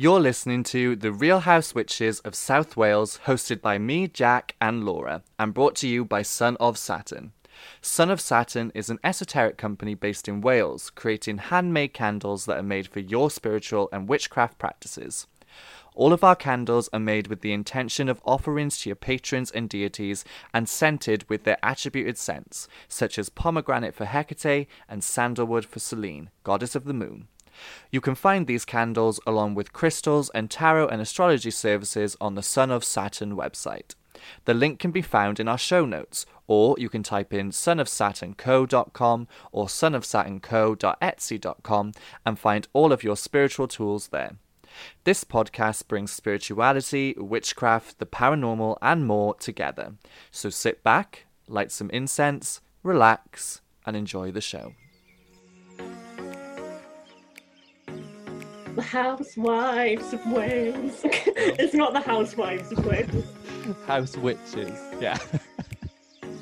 You're listening to The Real House Witches of South Wales, hosted by me, Jack, and Laura, and brought to you by Son of Saturn. Son of Saturn is an esoteric company based in Wales, creating handmade candles that are made for your spiritual and witchcraft practices. All of our candles are made with the intention of offerings to your patrons and deities and scented with their attributed scents, such as pomegranate for Hecate and sandalwood for Selene, goddess of the moon. You can find these candles along with crystals and tarot and astrology services on the Son of Saturn website. The link can be found in our show notes, or you can type in sonofsaturnco.com or sonofsaturnco.etsy.com and find all of your spiritual tools there. This podcast brings spirituality, witchcraft, the paranormal, and more together. So sit back, light some incense, relax, and enjoy the show. The Housewives of Wales. it's not the Housewives of Wales. House witches, yeah.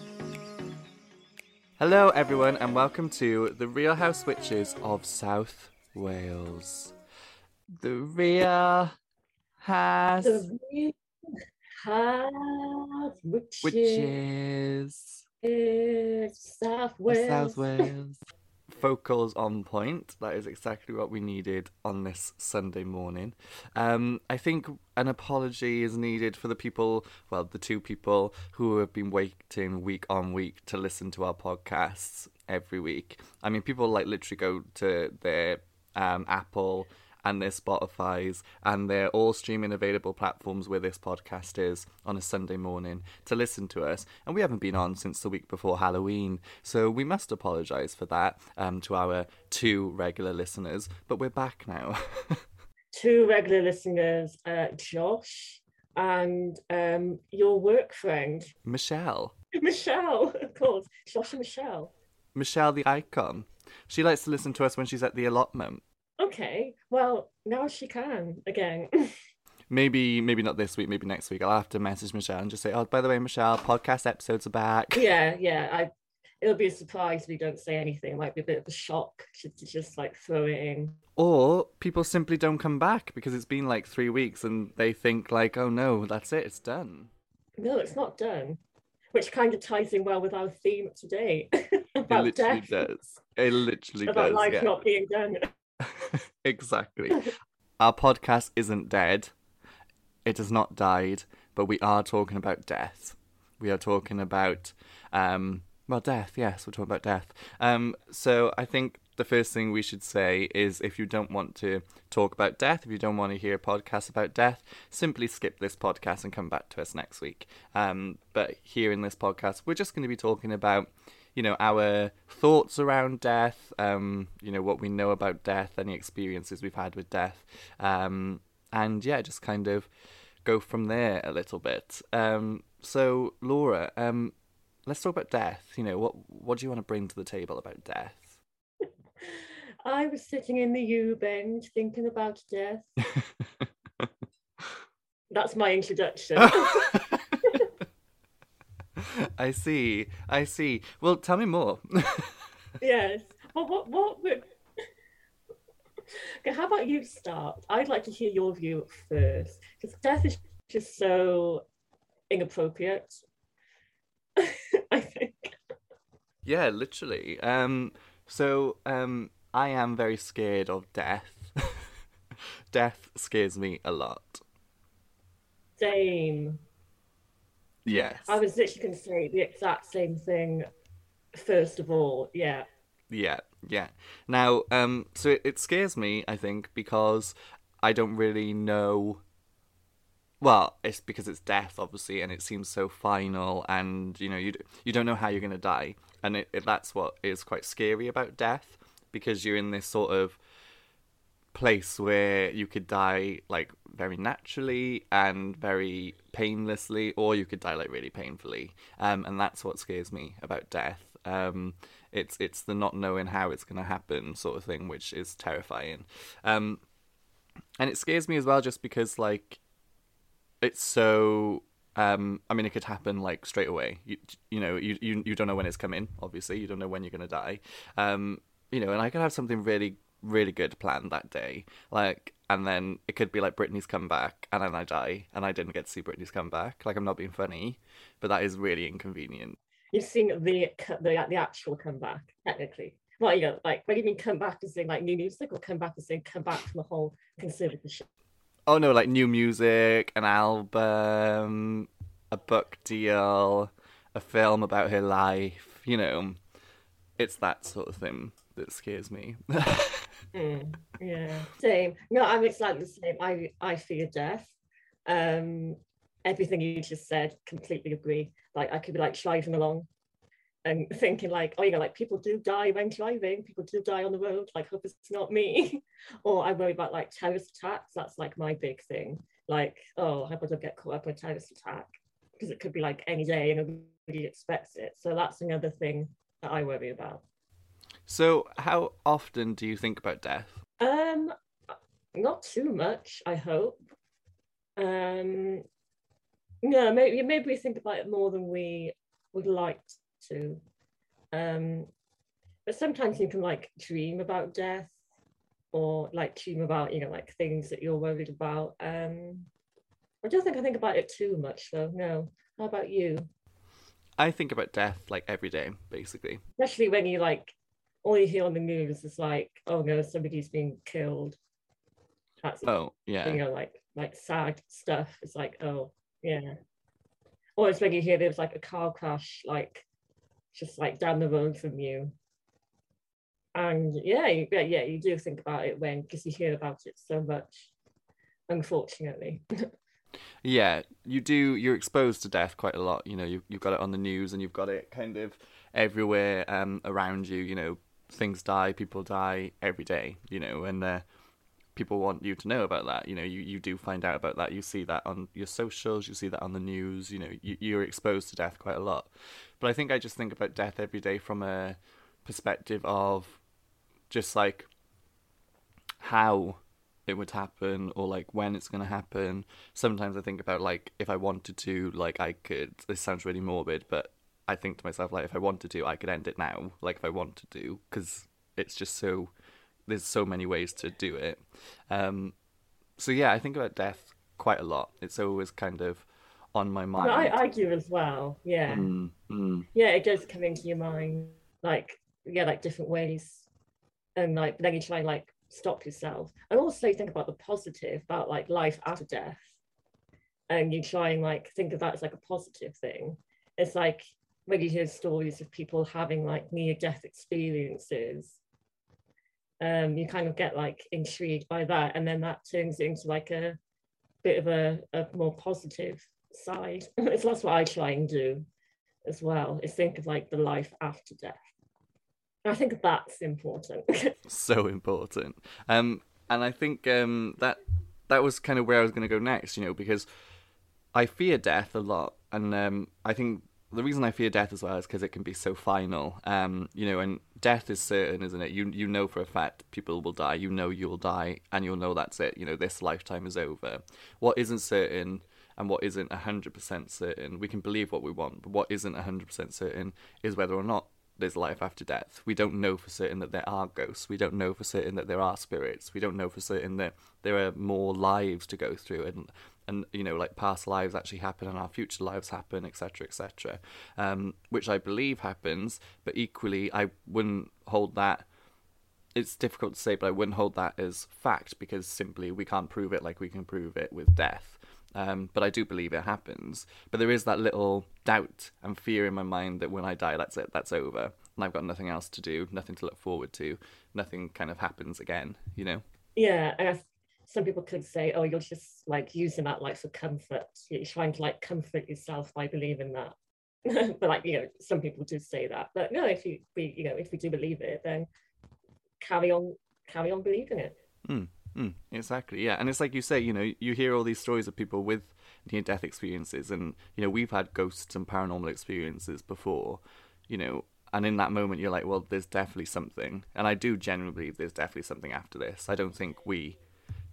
Hello, everyone, and welcome to the Real House Witches of South Wales. The Real House The real House Witches. Witches of South of Wales. South Wales. Vocals on point. That is exactly what we needed on this Sunday morning. Um, I think an apology is needed for the people, well, the two people who have been waiting week on week to listen to our podcasts every week. I mean, people like literally go to their um, Apple and their Spotify's and their all streaming available platforms where this podcast is on a Sunday morning to listen to us. And we haven't been on since the week before Halloween, so we must apologise for that um, to our two regular listeners. But we're back now. Two regular listeners, uh, Josh and um, your work friend, Michelle. Michelle, of course. Josh and Michelle. Michelle the icon. She likes to listen to us when she's at the allotment. Okay, well, now she can again. Maybe, maybe not this week. Maybe next week. I'll have to message Michelle and just say, "Oh, by the way, Michelle, podcast episodes are back." yeah, yeah. I it'll be a surprise if we don't say anything. It might be a bit of a shock to, to just like throw it in. Or people simply don't come back because it's been like three weeks and they think like, "Oh no, that's it, it's done." No, it's not done. Which kind of ties in well with our theme today It about literally death, does. It literally about does. life yeah. not being done. exactly. Our podcast isn't dead. It has not died, but we are talking about death. We are talking about, um, well, death. Yes, we're talking about death. Um, so I think the first thing we should say is if you don't want to talk about death, if you don't want to hear a podcast about death, simply skip this podcast and come back to us next week. Um, but here in this podcast, we're just going to be talking about you know our thoughts around death um you know what we know about death any experiences we've had with death um and yeah just kind of go from there a little bit um so laura um let's talk about death you know what what do you want to bring to the table about death I was sitting in the U bench thinking about death. That's my introduction. i see i see well tell me more yes. Well, what what would? Okay, how about you start? I'd like to hear your view first because death is just so inappropriate. I think. Yeah, literally. Um, so um, I am very scared of death. death scares me a lot. Same. Yes. I was literally going to say the exact same thing. First of all, yeah. Yeah, yeah. Now, um, so it, it scares me, I think, because I don't really know. Well, it's because it's death, obviously, and it seems so final, and you know, you d- you don't know how you're gonna die, and it, it that's what is quite scary about death, because you're in this sort of place where you could die like very naturally and very painlessly, or you could die like really painfully, um, and that's what scares me about death. Um, it's it's the not knowing how it's going to happen sort of thing, which is terrifying. Um, and it scares me as well, just because like it's so. Um, I mean, it could happen like straight away. You you know you you you don't know when it's coming. Obviously, you don't know when you're going to die. Um, you know, and I could have something really really good plan that day. Like, and then it could be like Britney's come back, and then I die, and I didn't get to see Britney's come back. Like, I'm not being funny, but that is really inconvenient. You've seen the the the actual comeback, technically. Well, you know, like when you mean come back as in like new music, or come back as in come back from the whole conservatorship. Oh no, like new music, an album, a book deal, a film about her life. You know, it's that sort of thing that scares me. mm, yeah, same. No, I'm exactly the same. I I fear death. Um, everything you just said, completely agree. Like I could be like driving along and thinking like, oh, you know, like people do die when driving, people do die on the road. Like, hope it's not me. or I worry about like terrorist attacks. That's like my big thing. Like, oh, I hope I don't get caught up in a terrorist attack because it could be like any day and nobody expects it. So that's another thing that I worry about. So, how often do you think about death? Um, not too much, I hope. Um, no, maybe maybe we think about it more than we would like to. Um, but sometimes you can like dream about death, or like dream about you know like things that you're worried about. Um, I don't think I think about it too much though. No, how about you? I think about death like every day, basically. Especially when you like all you hear on the news is like, oh no, somebody's being killed. That's oh yeah, you know, like like sad stuff. It's like oh yeah, or it's when you hear there's like a car crash, like just like down the road from you. And yeah, you, yeah, yeah, you do think about it when because you hear about it so much, unfortunately. yeah, you do. You're exposed to death quite a lot. You know, you you've got it on the news and you've got it kind of everywhere um, around you. You know, things die, people die every day, you know, and uh, people want you to know about that. You know, you, you do find out about that. You see that on your socials, you see that on the news, you know, you, you're exposed to death quite a lot. But I think I just think about death every day from a perspective of just like how it would happen or like when it's going to happen. Sometimes I think about like if I wanted to, like I could, this sounds really morbid, but I think to myself like if I wanted to, I could end it now. Like if I wanted to, because it's just so there's so many ways to do it. Um, so yeah, I think about death quite a lot. It's always kind of on my mind. I, I do as well. Yeah, mm, mm. yeah, it does come into your mind, like yeah, like different ways, and like then you try and like stop yourself, and also think about the positive about like life after death, and you try and like think of that as like a positive thing. It's like when you hear stories of people having like near death experiences um, you kind of get like intrigued by that and then that turns into like a bit of a, a more positive side. It's that's what i try and do as well is think of like the life after death. I think that's important. So important. Um and i think um that that was kind of where i was going to go next you know because i fear death a lot and um i think the reason I fear death as well is because it can be so final. Um, you know, and death is certain, isn't it? You you know for a fact people will die. You know you'll die, and you'll know that's it. You know this lifetime is over. What isn't certain and what isn't hundred percent certain, we can believe what we want, but what isn't hundred percent certain is whether or not there's life after death. We don't know for certain that there are ghosts. We don't know for certain that there are spirits. We don't know for certain that there are more lives to go through, and and you know like past lives actually happen and our future lives happen etc etc um, which i believe happens but equally i wouldn't hold that it's difficult to say but i wouldn't hold that as fact because simply we can't prove it like we can prove it with death um, but I do believe it happens. But there is that little doubt and fear in my mind that when I die, that's it, that's over, and I've got nothing else to do, nothing to look forward to, nothing kind of happens again, you know? Yeah, I some people could say, oh, you're just like using that like for comfort. You're trying to like comfort yourself by believing that. but like, you know, some people do say that. But no, if you we, you know, if we do believe it, then carry on carry on believing it. Mm, mm, exactly. Yeah. And it's like you say, you know, you hear all these stories of people with near death experiences and, you know, we've had ghosts and paranormal experiences before, you know, and in that moment you're like, well, there's definitely something. And I do genuinely believe there's definitely something after this. I don't think we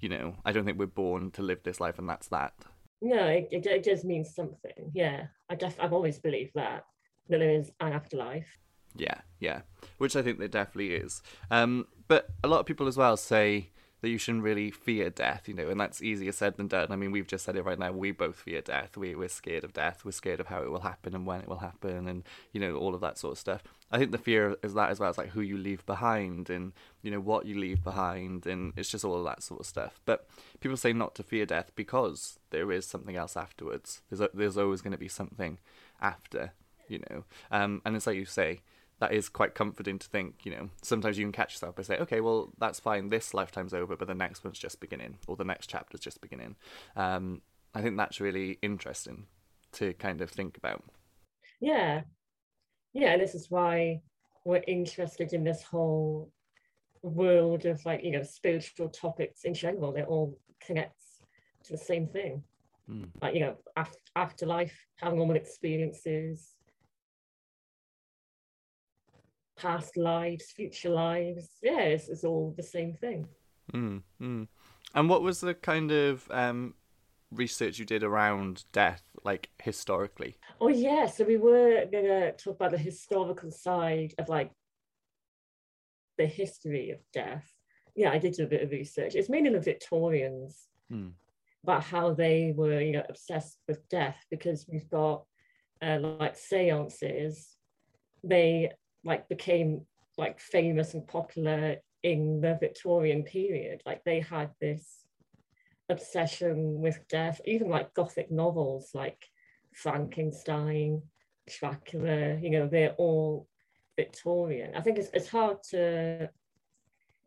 you know, I don't think we're born to live this life and that's that. No, it, it, it does mean something. Yeah, I def- I've always believed that, that there is an afterlife. Yeah, yeah, which I think there definitely is. Um, but a lot of people as well say that you shouldn't really fear death, you know, and that's easier said than done. I mean, we've just said it right now. We both fear death. We, we're scared of death. We're scared of how it will happen and when it will happen and, you know, all of that sort of stuff. I think the fear is that as well as like who you leave behind and, you know, what you leave behind. And it's just all of that sort of stuff. But people say not to fear death because there is something else afterwards. There's, there's always going to be something after, you know. Um, and it's like you say, that is quite comforting to think, you know, sometimes you can catch yourself by saying, okay, well, that's fine, this lifetime's over, but the next one's just beginning, or the next chapter's just beginning. Um, I think that's really interesting to kind of think about. Yeah. Yeah, this is why we're interested in this whole world of like, you know, spiritual topics in general. It all connects to the same thing. Mm. Like, you know, after, afterlife, paranormal experiences, past lives, future lives. Yeah, it's, it's all the same thing. Mm, mm. And what was the kind of um, research you did around death, like historically? Oh yeah, so we were gonna talk about the historical side of like the history of death. Yeah, I did do a bit of research. It's mainly the Victorians mm. about how they were, you know, obsessed with death because we've got uh, like seances. They like became like famous and popular in the Victorian period. Like they had this obsession with death, even like gothic novels like Frankenstein, Dracula, you know, they're all Victorian. I think it's, it's hard to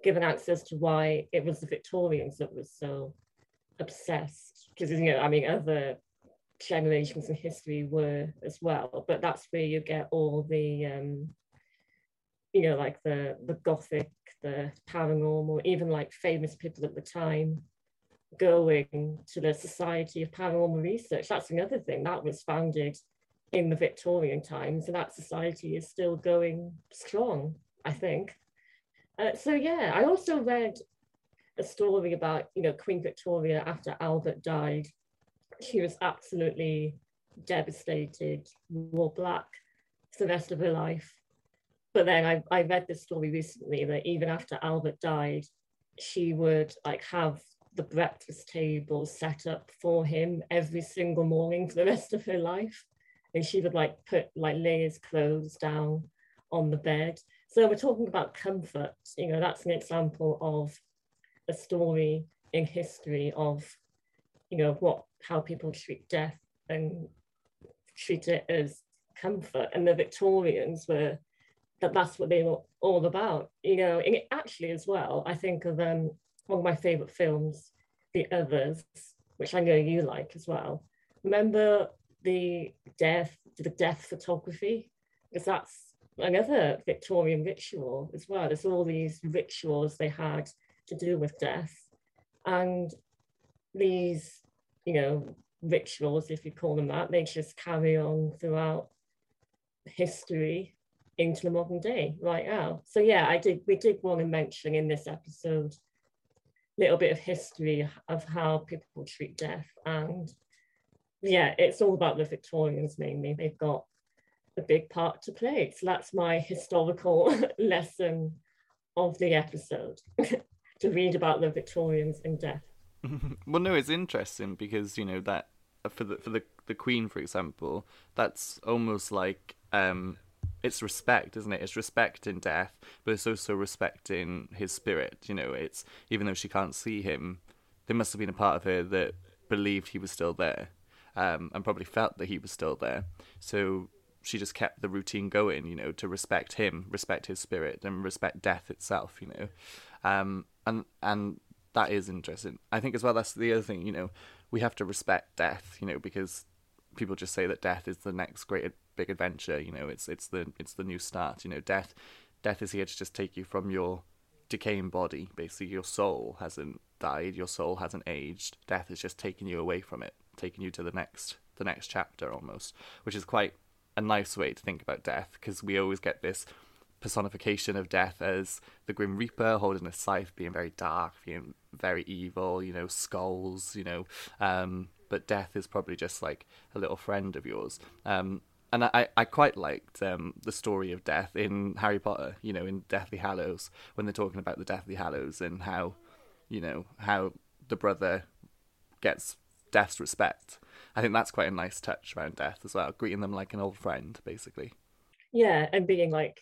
give an answer as to why it was the Victorians that was so obsessed. Because, you know, I mean, other generations in history were as well, but that's where you get all the um, you know, like the the gothic, the paranormal, even like famous people at the time going to the Society of Paranormal Research. That's another thing that was founded in the Victorian times, and that society is still going strong, I think. Uh, so yeah, I also read a story about you know Queen Victoria after Albert died. She was absolutely devastated, wore black for the rest of her life, but then I, I read this story recently that even after Albert died, she would like have the breakfast table set up for him every single morning for the rest of her life. And she would like put like lay his clothes down on the bed. So we're talking about comfort. You know, that's an example of a story in history of, you know, what how people treat death and treat it as comfort. And the Victorians were that that's what they were all about. You know, and actually as well, I think of um, one of my favorite films, The Others, which I know you like as well. Remember the death, the death photography? Because that's another Victorian ritual as well. There's all these rituals they had to do with death. And these, you know, rituals, if you call them that, they just carry on throughout history into the modern day right now. So yeah, I did. We did want to mention in this episode a little bit of history of how people treat death, and yeah, it's all about the Victorians mainly. They've got a big part to play. So that's my historical lesson of the episode to read about the Victorians and death. well, no, it's interesting because you know that for the for the the Queen, for example, that's almost like um, it's respect, isn't it? It's respect in death, but it's also respect in his spirit. You know, it's even though she can't see him, there must have been a part of her that believed he was still there, um, and probably felt that he was still there. So she just kept the routine going, you know, to respect him, respect his spirit, and respect death itself. You know, um, and and that is interesting. I think as well. That's the other thing. You know, we have to respect death. You know, because people just say that death is the next great big adventure. You know, it's it's the it's the new start. You know, death death is here to just take you from your decaying body. Basically, your soul hasn't died, your soul hasn't aged. Death is just taking you away from it, taking you to the next the next chapter almost, which is quite a nice way to think about death because we always get this personification of death as the Grim Reaper holding a scythe, being very dark, being very evil, you know, skulls, you know. Um, but death is probably just like a little friend of yours. Um, and I, I quite liked um, the story of death in Harry Potter, you know, in Deathly Hallows, when they're talking about the Deathly Hallows and how, you know, how the brother gets death's respect. I think that's quite a nice touch around death as well, greeting them like an old friend, basically. Yeah, and being like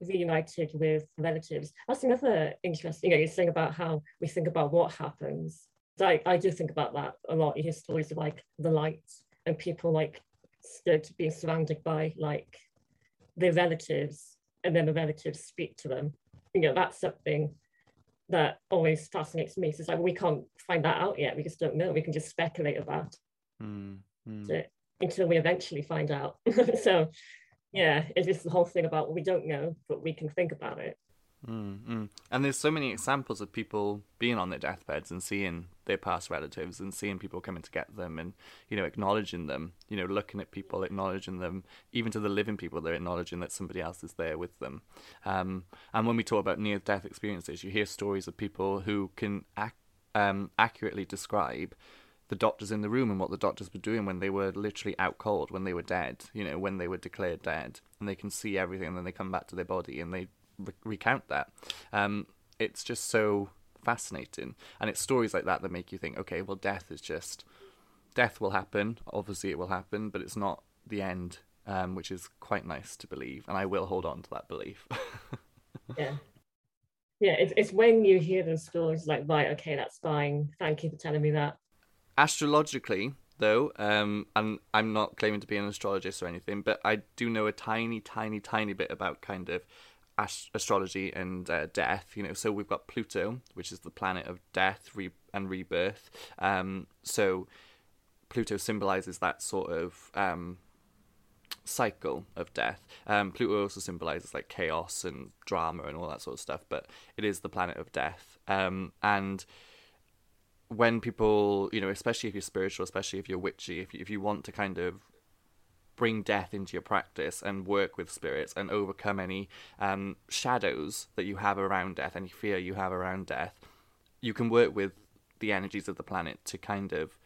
reunited with relatives. That's another interesting, you know, you're saying about how we think about what happens. I, I do think about that a lot. You hear stories of like the lights and people like stood being surrounded by like their relatives and then the relatives speak to them. You know, that's something that always fascinates me. So it's like we can't find that out yet. We just don't know. We can just speculate about mm, mm. it until we eventually find out. so yeah, it's just the whole thing about we don't know, but we can think about it. Mm-hmm. And there's so many examples of people being on their deathbeds and seeing their past relatives and seeing people coming to get them and, you know, acknowledging them, you know, looking at people, acknowledging them, even to the living people, they're acknowledging that somebody else is there with them. Um, and when we talk about near death experiences, you hear stories of people who can ac- um, accurately describe the doctors in the room and what the doctors were doing when they were literally out cold, when they were dead, you know, when they were declared dead, and they can see everything, and then they come back to their body and they re- recount that. Um, it's just so fascinating, and it's stories like that that make you think, okay, well, death is just death will happen. Obviously, it will happen, but it's not the end, um, which is quite nice to believe, and I will hold on to that belief. yeah, yeah. It's it's when you hear those stories, like, right, okay, that's fine. Thank you for telling me that astrologically though um and i'm not claiming to be an astrologist or anything but i do know a tiny tiny tiny bit about kind of ast- astrology and uh, death you know so we've got pluto which is the planet of death re- and rebirth um so pluto symbolizes that sort of um cycle of death. Um, Pluto also symbolizes like chaos and drama and all that sort of stuff, but it is the planet of death. Um, and when people, you know, especially if you're spiritual, especially if you're witchy, if you, if you want to kind of bring death into your practice and work with spirits and overcome any um, shadows that you have around death, any fear you have around death, you can work with the energies of the planet to kind of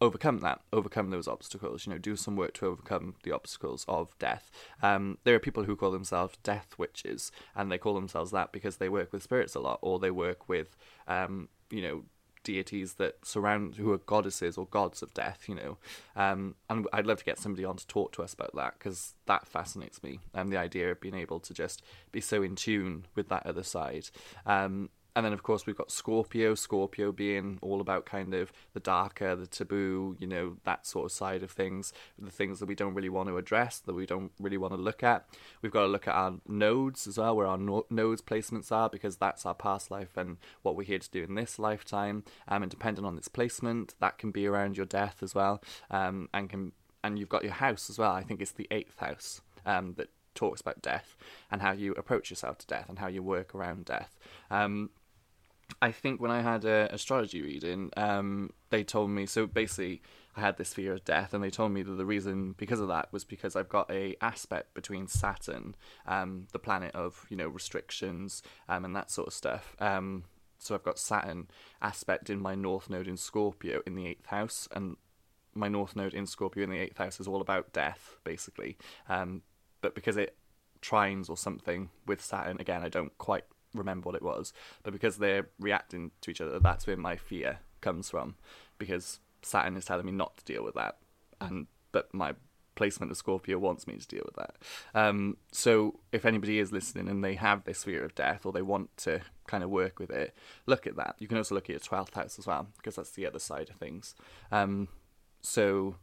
overcome that, overcome those obstacles. You know, do some work to overcome the obstacles of death. Um, there are people who call themselves death witches, and they call themselves that because they work with spirits a lot, or they work with, um, you know, deities that surround who are goddesses or gods of death you know. Um, and i'd love to get somebody on to talk to us about that because that fascinates me and the idea of being able to just be so in tune with that other side. Um, and then of course we've got Scorpio. Scorpio being all about kind of the darker, the taboo, you know, that sort of side of things, the things that we don't really want to address, that we don't really want to look at. We've got to look at our nodes as well, where our no- nodes placements are, because that's our past life and what we're here to do in this lifetime. Um, and depending on its placement, that can be around your death as well, um, and can and you've got your house as well. I think it's the eighth house um, that talks about death and how you approach yourself to death and how you work around death. Um, I think when I had a astrology reading, um, they told me so basically I had this fear of death, and they told me that the reason because of that was because I've got a aspect between Saturn, um, the planet of you know restrictions, um, and that sort of stuff. Um, so I've got Saturn aspect in my North Node in Scorpio in the eighth house, and my North Node in Scorpio in the eighth house is all about death, basically. Um, but because it trines or something with Saturn, again, I don't quite remember what it was, but because they're reacting to each other, that's where my fear comes from. Because Saturn is telling me not to deal with that, and but my placement of Scorpio wants me to deal with that. Um, so if anybody is listening and they have this fear of death or they want to kind of work with it, look at that. You can also look at your twelfth house as well because that's the other side of things. Um, so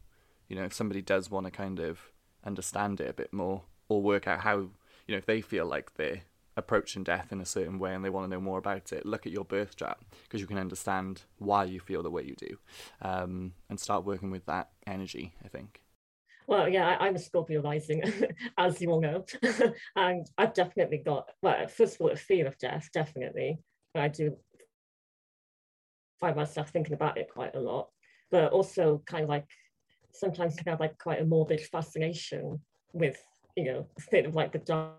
you know if somebody does want to kind of understand it a bit more or work out how you know if they feel like they're approaching death in a certain way and they want to know more about it, look at your birth chart because you can understand why you feel the way you do um, and start working with that energy, I think. Well, yeah, I, am a Scorpio rising, as you all know. and I've definitely got, well, first of all, a fear of death, definitely. I do find myself thinking about it quite a lot, but also kind of like sometimes kind of like quite a morbid fascination with, you know, a bit of like the dark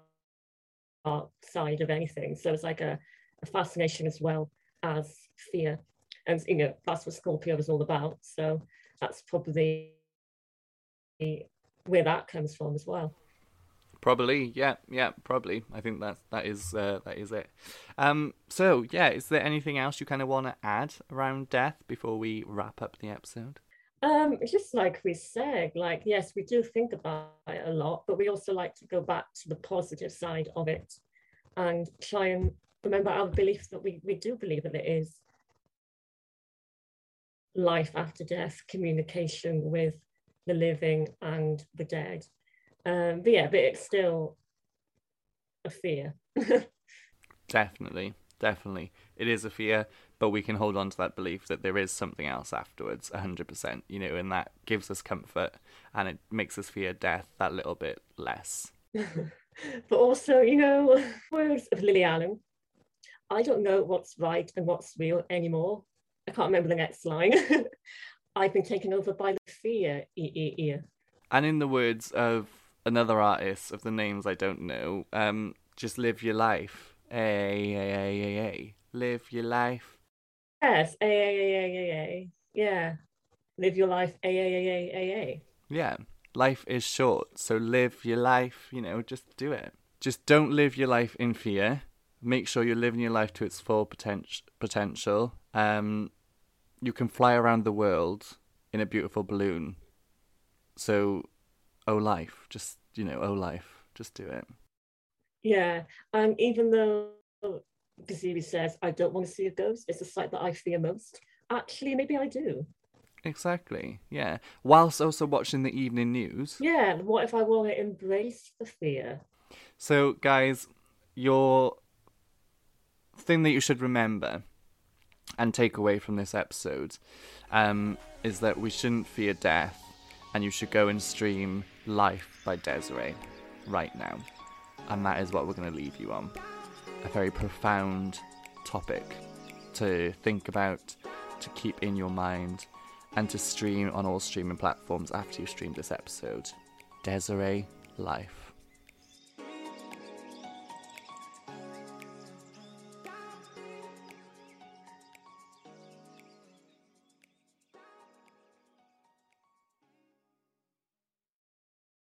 side of anything. So it's like a, a fascination as well as fear. And you know, that's what Scorpio is all about. So that's probably where that comes from as well. Probably, yeah, yeah, probably. I think that that is uh, that is it. Um, so yeah, is there anything else you kind of want to add around death before we wrap up the episode? Um, just like we said, like yes, we do think about it a lot, but we also like to go back to the positive side of it and try and remember our beliefs that we, we do believe that it is life after death, communication with the living and the dead. Um, but yeah, but it's still a fear. definitely, definitely. It is a fear, but we can hold on to that belief that there is something else afterwards, 100%, you know, and that gives us comfort and it makes us fear death that little bit less. but also, you know, words of Lily Allen. I don't know what's right and what's real anymore. I can't remember the next line. I've been taken over by the fear. And in the words of another artist of the names I don't know, um, just live your life. A a a a a. Live your life. Yes, a a a a a a. Yeah, live your life. A a a a a a. Yeah, life is short, so live your life. You know, just do it. Just don't live your life in fear. Make sure you're living your life to its full potential. Potential. Um, you can fly around the world in a beautiful balloon. So oh life, just you know, oh life, just do it. Yeah, and even though the series says I don't want to see a ghost, it's a sight that I fear most. Actually, maybe I do. Exactly. Yeah. Whilst also watching the evening news. Yeah. What if I want to embrace the fear? So, guys, your thing that you should remember and take away from this episode um, is that we shouldn't fear death and you should go and stream Life by Desiree right now. And that is what we're going to leave you on. A very profound topic to think about, to keep in your mind, and to stream on all streaming platforms after you stream this episode. Desiree Life.